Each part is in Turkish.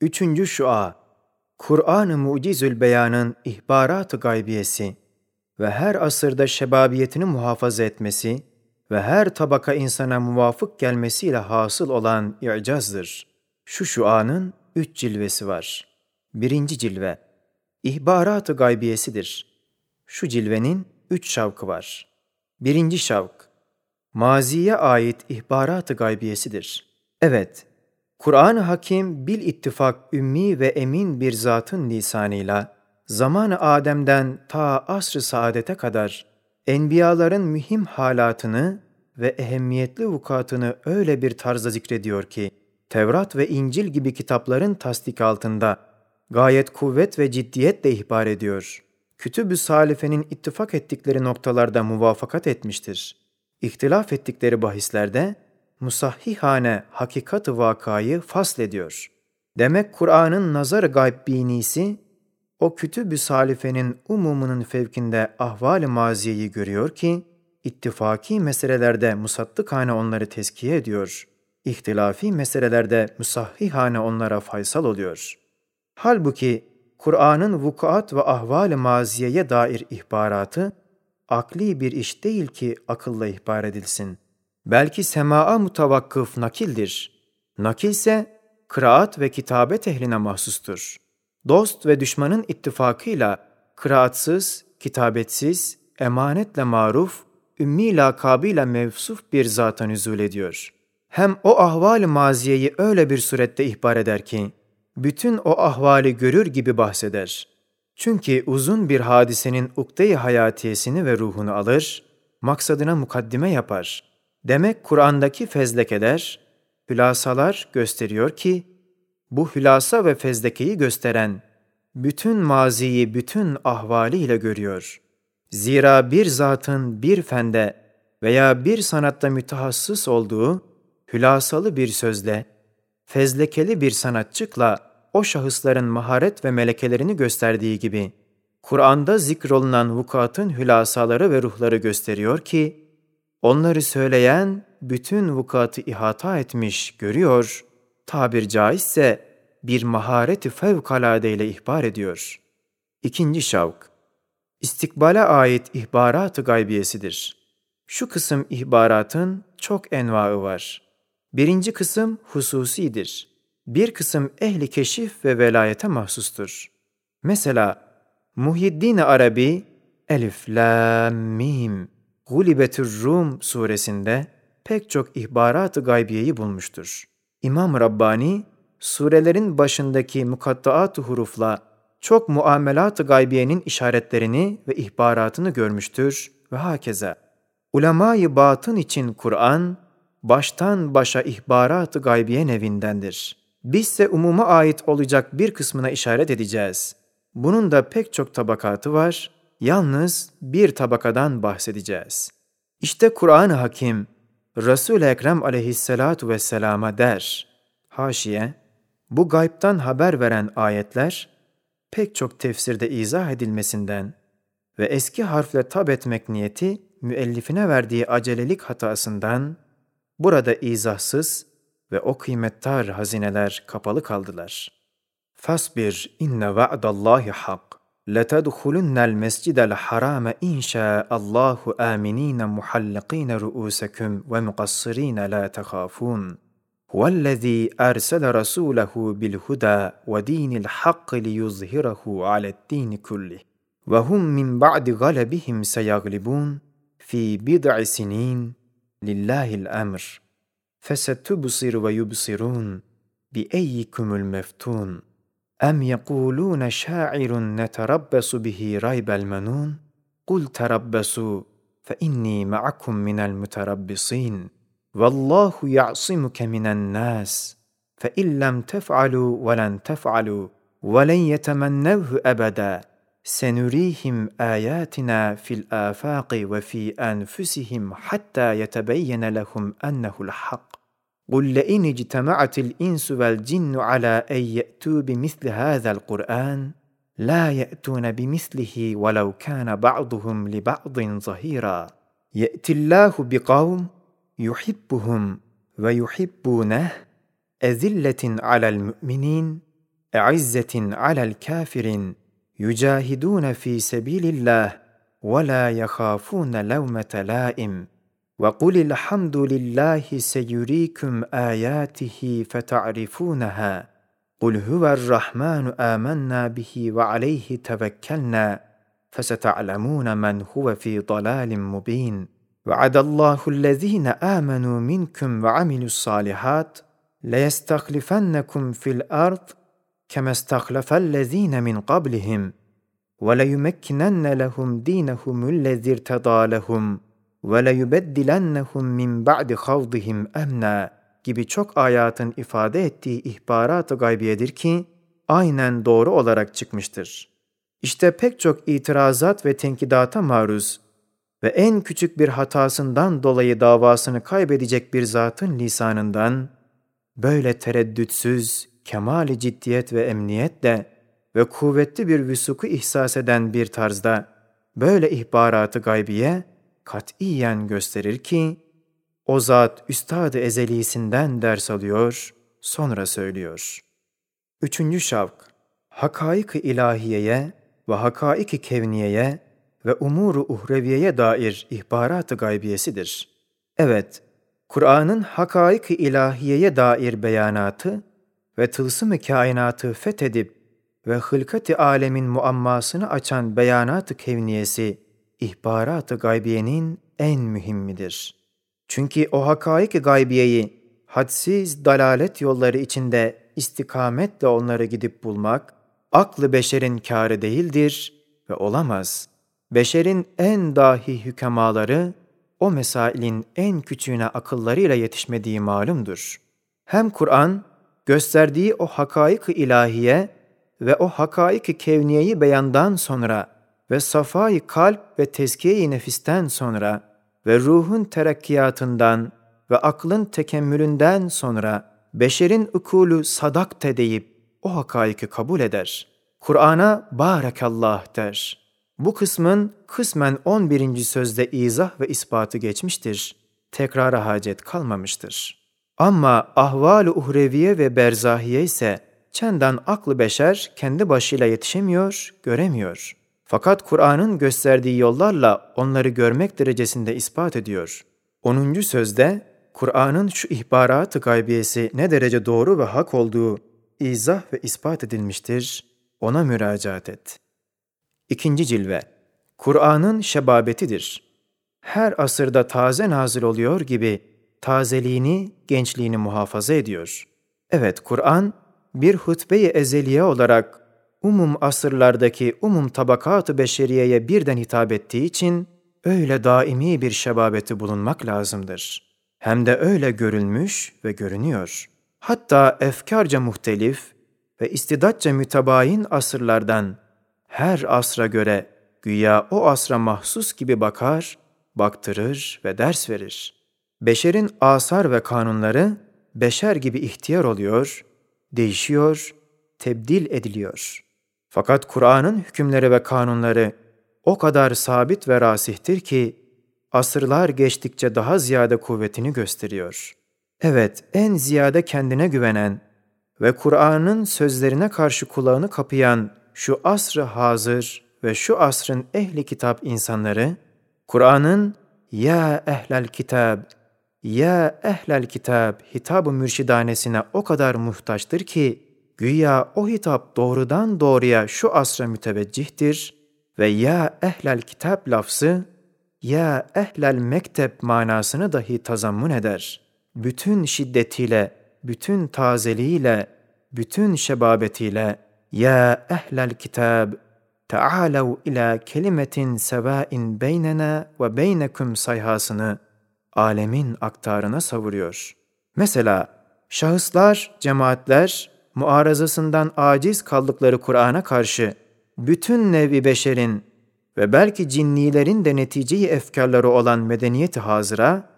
Üçüncü şua, Kur'an-ı Mucizül Beyan'ın ihbarat-ı gaybiyesi ve her asırda şebabiyetini muhafaza etmesi ve her tabaka insana muvafık gelmesiyle hasıl olan i'cazdır. Şu şuanın üç cilvesi var. Birinci cilve, ihbarat-ı gaybiyesidir. Şu cilvenin üç şavkı var. Birinci şavk, maziye ait ihbarat-ı gaybiyesidir. Evet, Kur'an-ı Hakim bil ittifak ümmi ve emin bir zatın lisanıyla, zaman-ı Adem'den ta asr-ı saadete kadar enbiyaların mühim halatını ve ehemmiyetli vukatını öyle bir tarzda zikrediyor ki, Tevrat ve İncil gibi kitapların tasdik altında gayet kuvvet ve ciddiyetle ihbar ediyor. Kütüb-ü Salife'nin ittifak ettikleri noktalarda muvafakat etmiştir. İhtilaf ettikleri bahislerde musahhihane hakikat-ı vakayı faslediyor. Demek Kur'an'ın nazar-ı gayb binisi, o kütüb-ü salifenin umumunun fevkinde ahval-i maziyeyi görüyor ki, ittifaki meselelerde musattıkhane onları tezkiye ediyor. İhtilafi meselelerde musahhihane onlara faysal oluyor. Halbuki Kur'an'ın vukuat ve ahval-i maziyeye dair ihbaratı, akli bir iş değil ki akılla ihbar edilsin. Belki semaa mutavakkıf nakildir. Nakilse kıraat ve kitabet ehline mahsustur. Dost ve düşmanın ittifakıyla kıraatsız, kitabetsiz, emanetle maruf, ümmi lakabıyla mevsuf bir zata nüzul ediyor. Hem o ahval-i maziyeyi öyle bir surette ihbar eder ki, bütün o ahvali görür gibi bahseder. Çünkü uzun bir hadisenin ukde-i hayatiyesini ve ruhunu alır, maksadına mukaddime yapar. Demek Kur'an'daki fezlekeler, hülasalar gösteriyor ki, bu hülasa ve fezlekeyi gösteren bütün maziyi bütün ahvaliyle görüyor. Zira bir zatın bir fende veya bir sanatta mütehassıs olduğu hülasalı bir sözle, fezlekeli bir sanatçıkla o şahısların maharet ve melekelerini gösterdiği gibi, Kur'an'da zikrolunan vukuatın hülasaları ve ruhları gösteriyor ki, onları söyleyen bütün vukuatı ihata etmiş, görüyor, tabir caizse bir mahareti fevkalade ile ihbar ediyor. İkinci şavk, istikbale ait ihbarat-ı gaybiyesidir. Şu kısım ihbaratın çok envaı var. Birinci kısım hususidir. Bir kısım ehli keşif ve velayete mahsustur. Mesela Muhyiddin Arabi Elif, Lam, Mim, Gulibetür Rum suresinde pek çok ihbarat-ı gaybiyeyi bulmuştur. İmam Rabbani, surelerin başındaki mukattaat hurufla çok muamelat-ı gaybiyenin işaretlerini ve ihbaratını görmüştür ve hakeza. Ulemayı batın için Kur'an, baştan başa ihbarat-ı gaybiye nevindendir. Bizse umuma ait olacak bir kısmına işaret edeceğiz. Bunun da pek çok tabakatı var, yalnız bir tabakadan bahsedeceğiz. İşte Kur'an-ı Hakim, Resul-i Ekrem aleyhissalatu vesselama der. Haşiye, bu gaybtan haber veren ayetler, pek çok tefsirde izah edilmesinden ve eski harfle tab etmek niyeti müellifine verdiği acelelik hatasından burada izahsız ve o kıymettar hazineler kapalı kaldılar. Fasbir inne va'dallahi hak. لَتَدْخُلُنَّ الْمَسْجِدَ الْحَرَامَ اِنْ شَاءَ اللّٰهُ آمِن۪ينَ مُحَلِّق۪ينَ رُؤُوسَكُمْ وَمُقَصِّر۪ينَ لَا تَخَافُونَ. وَالَّذ۪ي أَرْسَلَ رَسُولَهُ بِالْهُدَى وَد۪ينِ الْحَقِّ لِيُظْهِرَهُ عَلَى الد۪ينِ كُلِّهِ وَهُمْ مِنْ بَعْدِ غَلَبِهِمْ سَيَغْلِبُونَ فِي بِضْعِ سِن۪ينَ لِلّٰهِ الْأَمْرِ. فَسَتُبْصِرُ وَيُبْصِرُونَ بِأَيِّكُمُ الْمَفْتُونَ. أَمْ يَقُولُونَ شَاعِرٌ نَتَرَبَّصُ بِهِ رَيْبَ الْمَنُونَ؟ قُلْ تَرَبَّصُوا فَإِنِّي مَعَكُمْ مِنَ الْمُتَرَبِّصِينَ. وَاللّٰهُ يَعْصِمُكَ مِنَ النَّاسِ فَإِنْ لَمْ تَفْعَلُوا وَلَنْ تَفْعَلُوا وَلَنْ يَتَمَنَّوْهُ أَبَدًا. سَنُرِيهِمْ آيَاتِنَا فِي الْآفَاقِ وَفِي أَنْفُسِهِمْ حَتَّى يَتَبَيَّنَ لَهُمْ أَنَّهُ الْحَقُّ. قُلْ لَئِنِ اجْتَمَعَتِ الْإِنسُ وَالْجِنُّ عَلَى أَنْ يَأْتُوا بِمِثْلِ هَذَا الْقُرْآنِ لَا يَأْتُونَ بِمِثْلِهِ وَلَوْ كَانَ بَعْضُهُمْ لِبَعْضٍ ظَهِيرًا. يَأْتِ اللَّهُ بِقَوْمٍ يُحِبُّهُمْ وَيُحِبُّونَهُ أَذِلَّةٍ عَلَى الْمُؤْمِنِينَ أَعِزَّةٍ عَلَى الْكَافِرِينَ. يُجَاهِدُونَ فِي سَبِيلِ اللّٰهِ وَلَا يَخَافُونَ لَوْمَةَ لَائِمٍ. وَقُلِ الْحَمْدُ لِلّٰهِ سَيُرِيكُمْ آيَاتِهِ فَتَعْرِفُونَهَا قُلْ هُوَ الرَّحْمَنُ آمَنَّا بِهِ وَعَلَيْهِ تَوَكَّلْنَا فَسَتَعْلَمُونَ مَنْ هُوَ فِي ضَلَالٍ مُبِينٍ وَعَدَ اللّٰهُ الَّذ۪ينَ آمَنُوا مِنْكُمْ وَعَمِلُوا الصَّالِحَاتِ لَيَسْتَخْلِفَنَّكُمْ فِي الْأَرْضِ كَمَا اسْتَخْلَفَ الَّذ۪ينَ مِنْ قَبْلِهِمْ وَلَيُمَكِّنَنَّ لَهُمْ دِينَهُمُ الَّذِي ارْتَضَى لَهُمْ وَلَيُبَدِّلَنَّهُمْ مِنْ بَعْدِ خَوْضِهِمْ اَمْنًا gibi çok ayatın ifade ettiği ihbarat-ı gaybiyedir ki, aynen doğru olarak çıkmıştır. İşte pek çok itirazat ve tenkidata maruz ve en küçük bir hatasından dolayı davasını kaybedecek bir zatın lisanından, böyle tereddütsüz, kemali ciddiyet ve emniyetle ve kuvvetli bir vüsuku ihsas eden bir tarzda böyle ihbaratı gaybiye katiyen gösterir ki, o zat üstad-ı ezelisinden ders alıyor, sonra söylüyor. Üçüncü şavk, hakaik-i ilahiyeye ve hakaik-i kevniyeye ve umuru uhreviyeye dair ihbarat-ı gaybiyesidir. Evet, Kur'an'ın hakaik-i ilahiyeye dair beyanatı ve tılsım-ı kainatı fethedip ve hılkat-ı alemin muammasını açan beyanat-ı kevniyesi, ihbarat-ı gaybiyenin en mühimmidir. Çünkü o hakaik-i gaybiyeyi hadsiz dalalet yolları içinde istikametle onları gidip bulmak, aklı beşerin kârı değildir ve olamaz. Beşerin en dahi hükemaları, o mesailin en küçüğüne akıllarıyla yetişmediği malumdur. Hem Kur'an, gösterdiği o hakaik-ı ilahiye ve o hakaik-i kevniyeyi beyandan sonra ve safayı kalp ve tezkiye-i nefisten sonra ve ruhun terakkiyatından ve aklın tekemmülünden sonra beşerin ukulu sadak deyip o hakaiki kabul eder. Kur'an'a barakallah der. Bu kısmın kısmen 11. sözde izah ve ispatı geçmiştir. Tekrara hacet kalmamıştır. Ama ahval-ı uhreviye ve berzahiye ise çendan aklı beşer kendi başıyla yetişemiyor, göremiyor. Fakat Kur'an'ın gösterdiği yollarla onları görmek derecesinde ispat ediyor. 10. sözde Kur'an'ın şu ihbarat-ı gaybiyesi ne derece doğru ve hak olduğu izah ve ispat edilmiştir, ona müracaat et. İkinci cilve, Kur'an'ın şebabetidir. Her asırda taze nazil oluyor gibi tazeliğini, gençliğini muhafaza ediyor. Evet, Kur'an bir hutbe-i ezeliye olarak umum asırlardaki umum tabakat-ı beşeriyeye birden hitap ettiği için öyle daimi bir şebabeti bulunmak lazımdır. Hem de öyle görülmüş ve görünüyor. Hatta efkarca muhtelif ve istidatça mütebayin asırlardan her asra göre güya o asra mahsus gibi bakar, baktırır ve ders verir. Beşerin asar ve kanunları beşer gibi ihtiyar oluyor, değişiyor, tebdil ediliyor. Fakat Kur'an'ın hükümleri ve kanunları o kadar sabit ve rasihtir ki asırlar geçtikçe daha ziyade kuvvetini gösteriyor. Evet, en ziyade kendine güvenen ve Kur'an'ın sözlerine karşı kulağını kapayan şu asrı hazır ve şu asrın ehli kitap insanları, Kur'an'ın ya ehlel kitab, ya ehlel kitab hitab-ı mürşidanesine o kadar muhtaçtır ki, güya o hitap doğrudan doğruya şu asra müteveccihtir ve ya ehlel kitap lafzı, ya ehlel mektep manasını dahi tazammun eder. Bütün şiddetiyle, bütün tazeliğiyle, bütün şebabetiyle, ya ehlel kitab, taalav ila kelimetin sevain beynena ve beynekum sayhasını alemin aktarına savuruyor. Mesela şahıslar, cemaatler muarazasından aciz kaldıkları Kur'an'a karşı bütün nevi beşerin ve belki cinnilerin de neticeyi efkarları olan medeniyeti hazıra,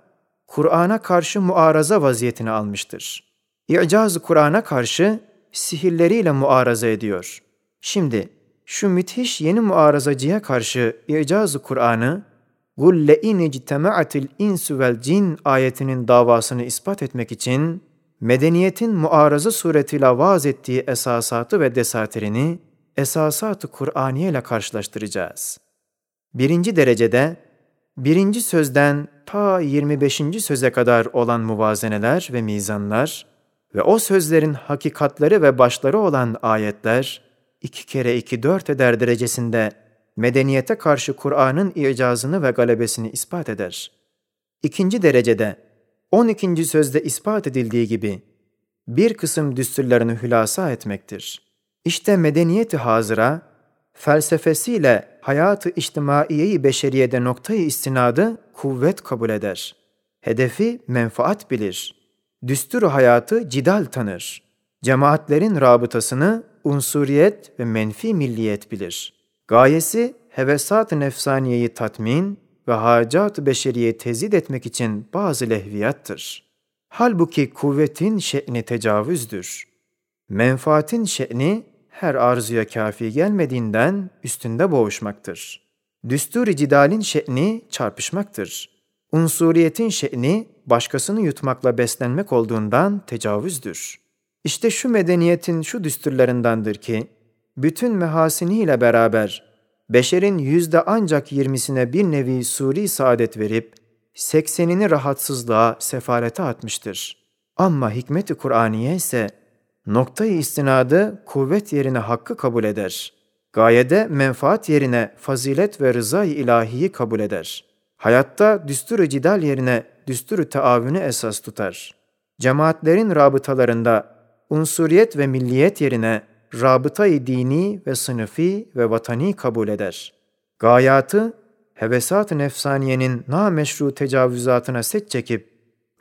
Kur'an'a karşı muaraza vaziyetini almıştır. İcaz Kur'an'a karşı sihirleriyle muaraza ediyor. Şimdi şu müthiş yeni muarazacıya karşı icaz Kur'an'ı "Gulle in ictema'atil insu vel cin" ayetinin davasını ispat etmek için medeniyetin muarazı suretiyle vaaz ettiği esasatı ve desaterini esasatı Kur'aniye ile karşılaştıracağız. Birinci derecede, birinci sözden ta 25. söze kadar olan muvazeneler ve mizanlar ve o sözlerin hakikatleri ve başları olan ayetler, iki kere iki dört eder derecesinde medeniyete karşı Kur'an'ın icazını ve galebesini ispat eder. İkinci derecede, 12. sözde ispat edildiği gibi, bir kısım düsturlarını hülasa etmektir. İşte medeniyeti hazıra, felsefesiyle hayatı içtimaiyeyi beşeriyede noktayı istinadı kuvvet kabul eder. Hedefi menfaat bilir. Düsturu hayatı cidal tanır. Cemaatlerin rabıtasını unsuriyet ve menfi milliyet bilir. Gayesi hevesat-ı nefsaniyeyi tatmin ve hacat-ı beşeriye tezid etmek için bazı lehviyattır. Halbuki kuvvetin şe'ni tecavüzdür. Menfaatin şe'ni her arzuya kafi gelmediğinden üstünde boğuşmaktır. Düstur-i cidalin şe'ni çarpışmaktır. Unsuriyetin şe'ni başkasını yutmakla beslenmek olduğundan tecavüzdür. İşte şu medeniyetin şu düsturlarındandır ki, bütün mehasiniyle beraber beşerin yüzde ancak yirmisine bir nevi suri saadet verip, seksenini rahatsızlığa, sefalete atmıştır. Ama hikmeti Kur'aniye ise noktayı istinadı kuvvet yerine hakkı kabul eder. Gayede menfaat yerine fazilet ve rızayı ilahiyi kabul eder. Hayatta düsturu cidal yerine düsturu taavünü esas tutar. Cemaatlerin rabıtalarında unsuriyet ve milliyet yerine rabıtayı dini ve sınıfi ve vatani kabul eder. Gayatı, hevesat-ı nefsaniyenin nameşru tecavüzatına set çekip,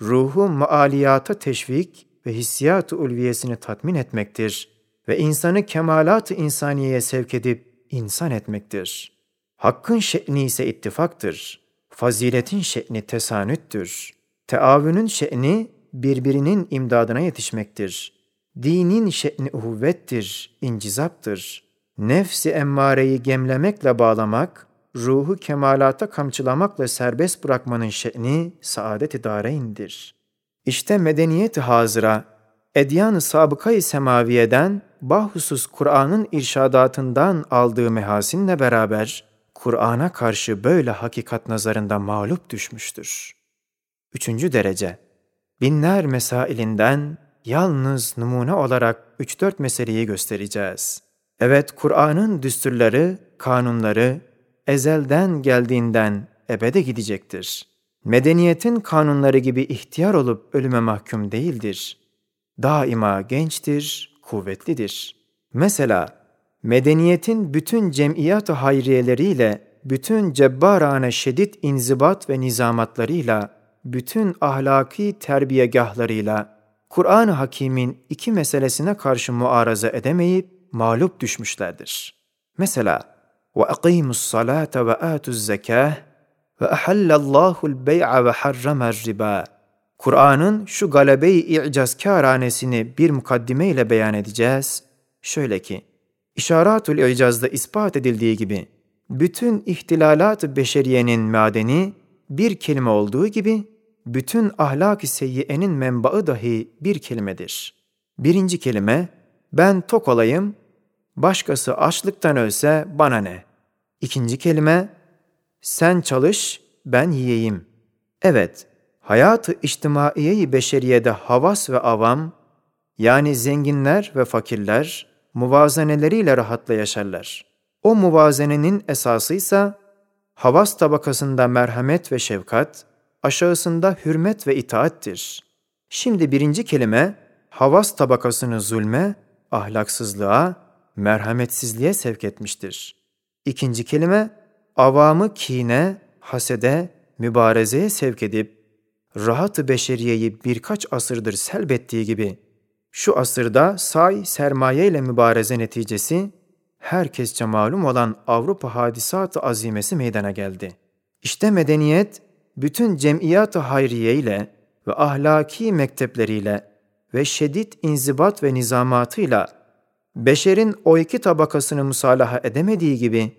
ruhu maaliyata teşvik ve hissiyat-ı ulviyesini tatmin etmektir ve insanı kemalat-ı insaniyeye sevk edip insan etmektir. Hakkın şe'ni ise ittifaktır. Faziletin şe'ni tesanüttür. Teavünün şe'ni birbirinin imdadına yetişmektir. Dinin şe'ni uhuvvettir, incizaptır. Nefsi emmareyi gemlemekle bağlamak, ruhu kemalata kamçılamakla serbest bırakmanın şe'ni saadet-i dareindir. İşte medeniyet hazıra, edyan-ı sabıkayı semaviyeden, bahusus Kur'an'ın irşadatından aldığı mehasinle beraber, Kur'an'a karşı böyle hakikat nazarında mağlup düşmüştür. Üçüncü derece, binler mesailinden yalnız numune olarak 3-4 meseleyi göstereceğiz. Evet, Kur'an'ın düsturları, kanunları ezelden geldiğinden ebede gidecektir. Medeniyetin kanunları gibi ihtiyar olup ölüme mahkum değildir. Daima gençtir, kuvvetlidir. Mesela medeniyetin bütün cemiyat-ı hayriyeleriyle, bütün cebbarane şedid inzibat ve nizamatlarıyla, bütün ahlaki terbiyegahlarıyla Kur'an-ı Hakîm'in iki meselesine karşı muaraza edemeyip mağlup düşmüşlerdir. Mesela وَاَقِيمُوا الصَّلَاةَ وَآتُوا الزَّكَاةَ وَاَحَلَّ اللّٰهُ الْبَيْعَ وَحَرَّمَ الرِّبَا Kur'an'ın şu galebeyi i'cazkâranesini bir mukaddime ile beyan edeceğiz. Şöyle ki, İşaratul İcaz'da ispat edildiği gibi, bütün ihtilalat-ı beşeriyenin madeni bir kelime olduğu gibi, bütün ahlak-ı seyyiyenin menbaı dahi bir kelimedir. Birinci kelime, ben tok olayım, başkası açlıktan ölse bana ne? İkinci kelime, sen çalış, ben yiyeyim. Evet, hayatı içtimaiyeyi beşeriyede havas ve avam, yani zenginler ve fakirler, muvazeneleriyle rahatla yaşarlar. O muvazenenin esası ise havas tabakasında merhamet ve şefkat, aşağısında hürmet ve itaattir. Şimdi birinci kelime havas tabakasını zulme, ahlaksızlığa, merhametsizliğe sevk etmiştir. İkinci kelime avamı kine, hasede, mübarezeye sevk edip rahat-ı beşeriyeyi birkaç asırdır selbettiği gibi şu asırda say sermaye ile mübareze neticesi herkesçe malum olan Avrupa hadisat-ı azimesi meydana geldi. İşte medeniyet bütün cemiyat-ı hayriye ile ve ahlaki mektepleriyle ve şedid inzibat ve nizamatıyla beşerin o iki tabakasını musalaha edemediği gibi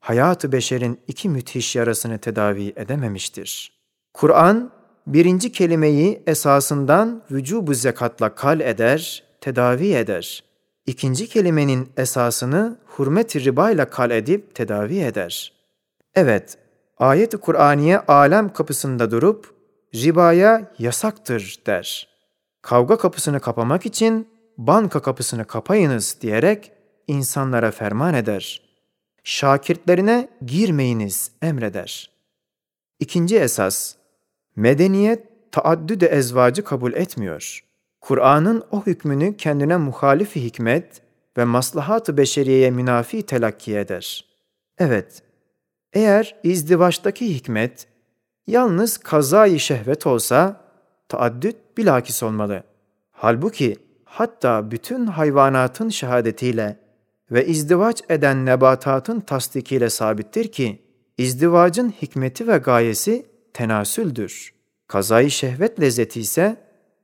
hayatı beşerin iki müthiş yarasını tedavi edememiştir. Kur'an birinci kelimeyi esasından vücubu zekatla kal eder, tedavi eder. İkinci kelimenin esasını hürmet-i riba ile kal edip tedavi eder. Evet, ayet-i Kur'aniye alem kapısında durup ribaya yasaktır der. Kavga kapısını kapamak için banka kapısını kapayınız diyerek insanlara ferman eder. Şakirtlerine girmeyiniz emreder. İkinci esas, medeniyet taaddüde ezvacı kabul etmiyor. Kur'an'ın o hükmünü kendine muhalif hikmet ve maslahat-ı beşeriyeye münafi telakki eder. Evet, eğer izdivaçtaki hikmet yalnız kazayı şehvet olsa taaddüt bilakis olmalı. Halbuki hatta bütün hayvanatın şehadetiyle ve izdivaç eden nebatatın tasdikiyle sabittir ki izdivacın hikmeti ve gayesi tenasüldür. Kazayı şehvet lezzeti ise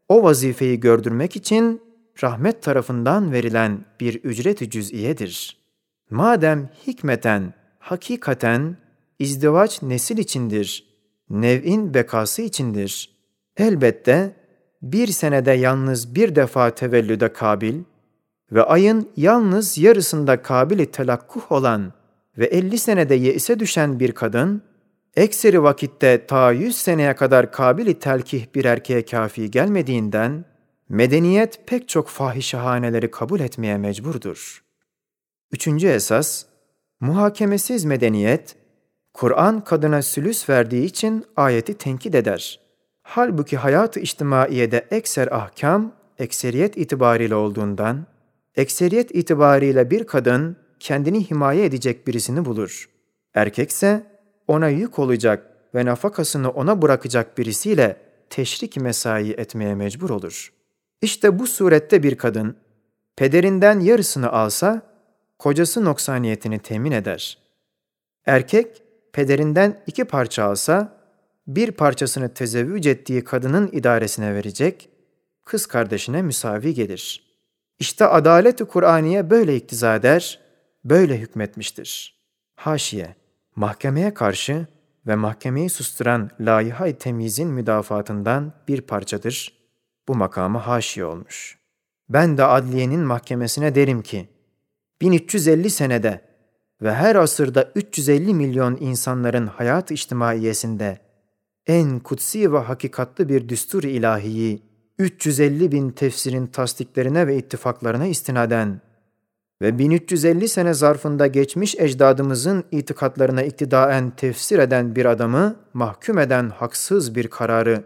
o vazifeyi gördürmek için rahmet tarafından verilen bir ücret-i cüz'iyedir. Madem hikmeten, hakikaten izdivaç nesil içindir, nev'in bekası içindir. Elbette bir senede yalnız bir defa tevellüde kabil ve ayın yalnız yarısında kabili telakkuh olan ve elli senede yeise düşen bir kadın, ekseri vakitte ta yüz seneye kadar kabili telkih bir erkeğe kafi gelmediğinden, medeniyet pek çok fahişehaneleri kabul etmeye mecburdur. Üçüncü esas, muhakemesiz medeniyet, Kur'an kadına sülüs verdiği için ayeti tenkit eder. Halbuki hayat-ı içtimaiyede ekser ahkam, ekseriyet itibariyle olduğundan, ekseriyet itibariyle bir kadın kendini himaye edecek birisini bulur. Erkekse ona yük olacak ve nafakasını ona bırakacak birisiyle teşrik mesai etmeye mecbur olur. İşte bu surette bir kadın, pederinden yarısını alsa, kocası noksaniyetini temin eder. Erkek, pederinden iki parça alsa, bir parçasını tezevvüc ettiği kadının idaresine verecek, kız kardeşine müsavi gelir. İşte adalet-i Kur'aniye böyle iktiza eder, böyle hükmetmiştir. Haşiye, mahkemeye karşı ve mahkemeyi susturan layihai temyizin müdafatından bir parçadır. Bu makamı haşiye olmuş. Ben de adliyenin mahkemesine derim ki, 1350 senede ve her asırda 350 milyon insanların hayat içtimaiyesinde en kutsi ve hakikatlı bir düstur ilahiyi 350 bin tefsirin tasdiklerine ve ittifaklarına istinaden ve 1350 sene zarfında geçmiş ecdadımızın itikatlarına iktidaen tefsir eden bir adamı mahkum eden haksız bir kararı,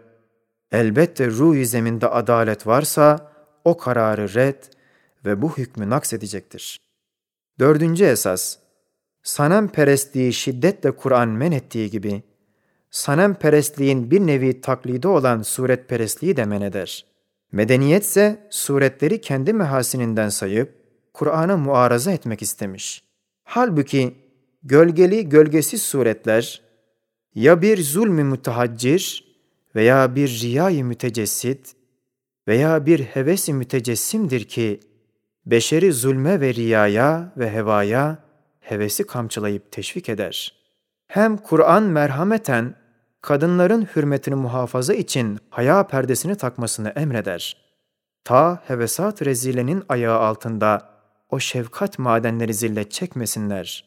elbette ruh zeminde adalet varsa o kararı red ve bu hükmü naksedecektir. Dördüncü esas, sanem perestliği şiddetle Kur'an men ettiği gibi, sanem perestliğin bir nevi taklidi olan suret perestliği de men eder. Medeniyetse suretleri kendi mehasininden sayıp, Kur'an'a muaraza etmek istemiş. Halbuki gölgeli gölgesiz suretler ya bir zulmü mütehaccir veya bir riyayı mütecessit veya bir hevesi mütecessimdir ki beşeri zulme ve riyaya ve hevaya hevesi kamçılayıp teşvik eder. Hem Kur'an merhameten kadınların hürmetini muhafaza için haya perdesini takmasını emreder. Ta hevesat rezilenin ayağı altında o şefkat madenleri zillet çekmesinler.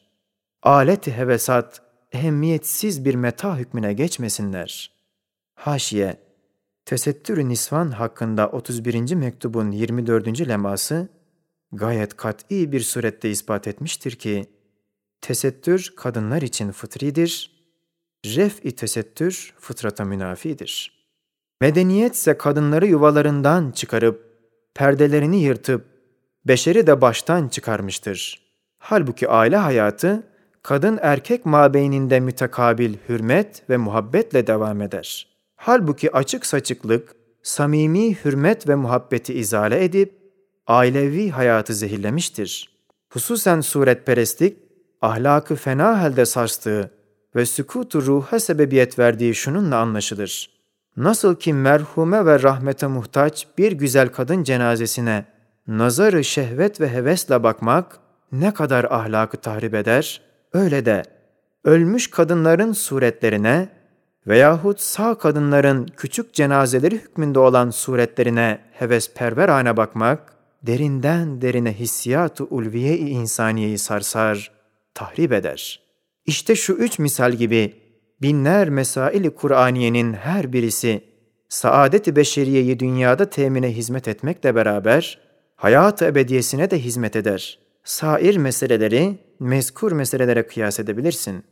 Alet-i hevesat ehemmiyetsiz bir meta hükmüne geçmesinler. Haşiye Tesettür-ü Nisvan hakkında 31. mektubun 24. leması gayet kat'i bir surette ispat etmiştir ki tesettür kadınlar için fıtridir, ref-i tesettür fıtrata münafidir. Medeniyet ise kadınları yuvalarından çıkarıp, perdelerini yırtıp, beşeri de baştan çıkarmıştır. Halbuki aile hayatı, kadın erkek mabeyninde mütekabil hürmet ve muhabbetle devam eder. Halbuki açık saçıklık, samimi hürmet ve muhabbeti izale edip, ailevi hayatı zehirlemiştir. Hususen suretperestlik, ahlakı fena halde sarstığı ve sükutu ruha sebebiyet verdiği şununla anlaşılır. Nasıl ki merhume ve rahmete muhtaç bir güzel kadın cenazesine nazarı şehvet ve hevesle bakmak ne kadar ahlakı tahrip eder, öyle de ölmüş kadınların suretlerine veyahut sağ kadınların küçük cenazeleri hükmünde olan suretlerine hevesperverane bakmak, derinden derine hissiyat-ı ulviye-i insaniyeyi sarsar, tahrip eder. İşte şu üç misal gibi binler mesaili Kur'aniyenin her birisi saadet-i beşeriyeyi dünyada temine hizmet etmekle beraber hayat-ı ebediyesine de hizmet eder. Sair meseleleri mezkur meselelere kıyas edebilirsin.''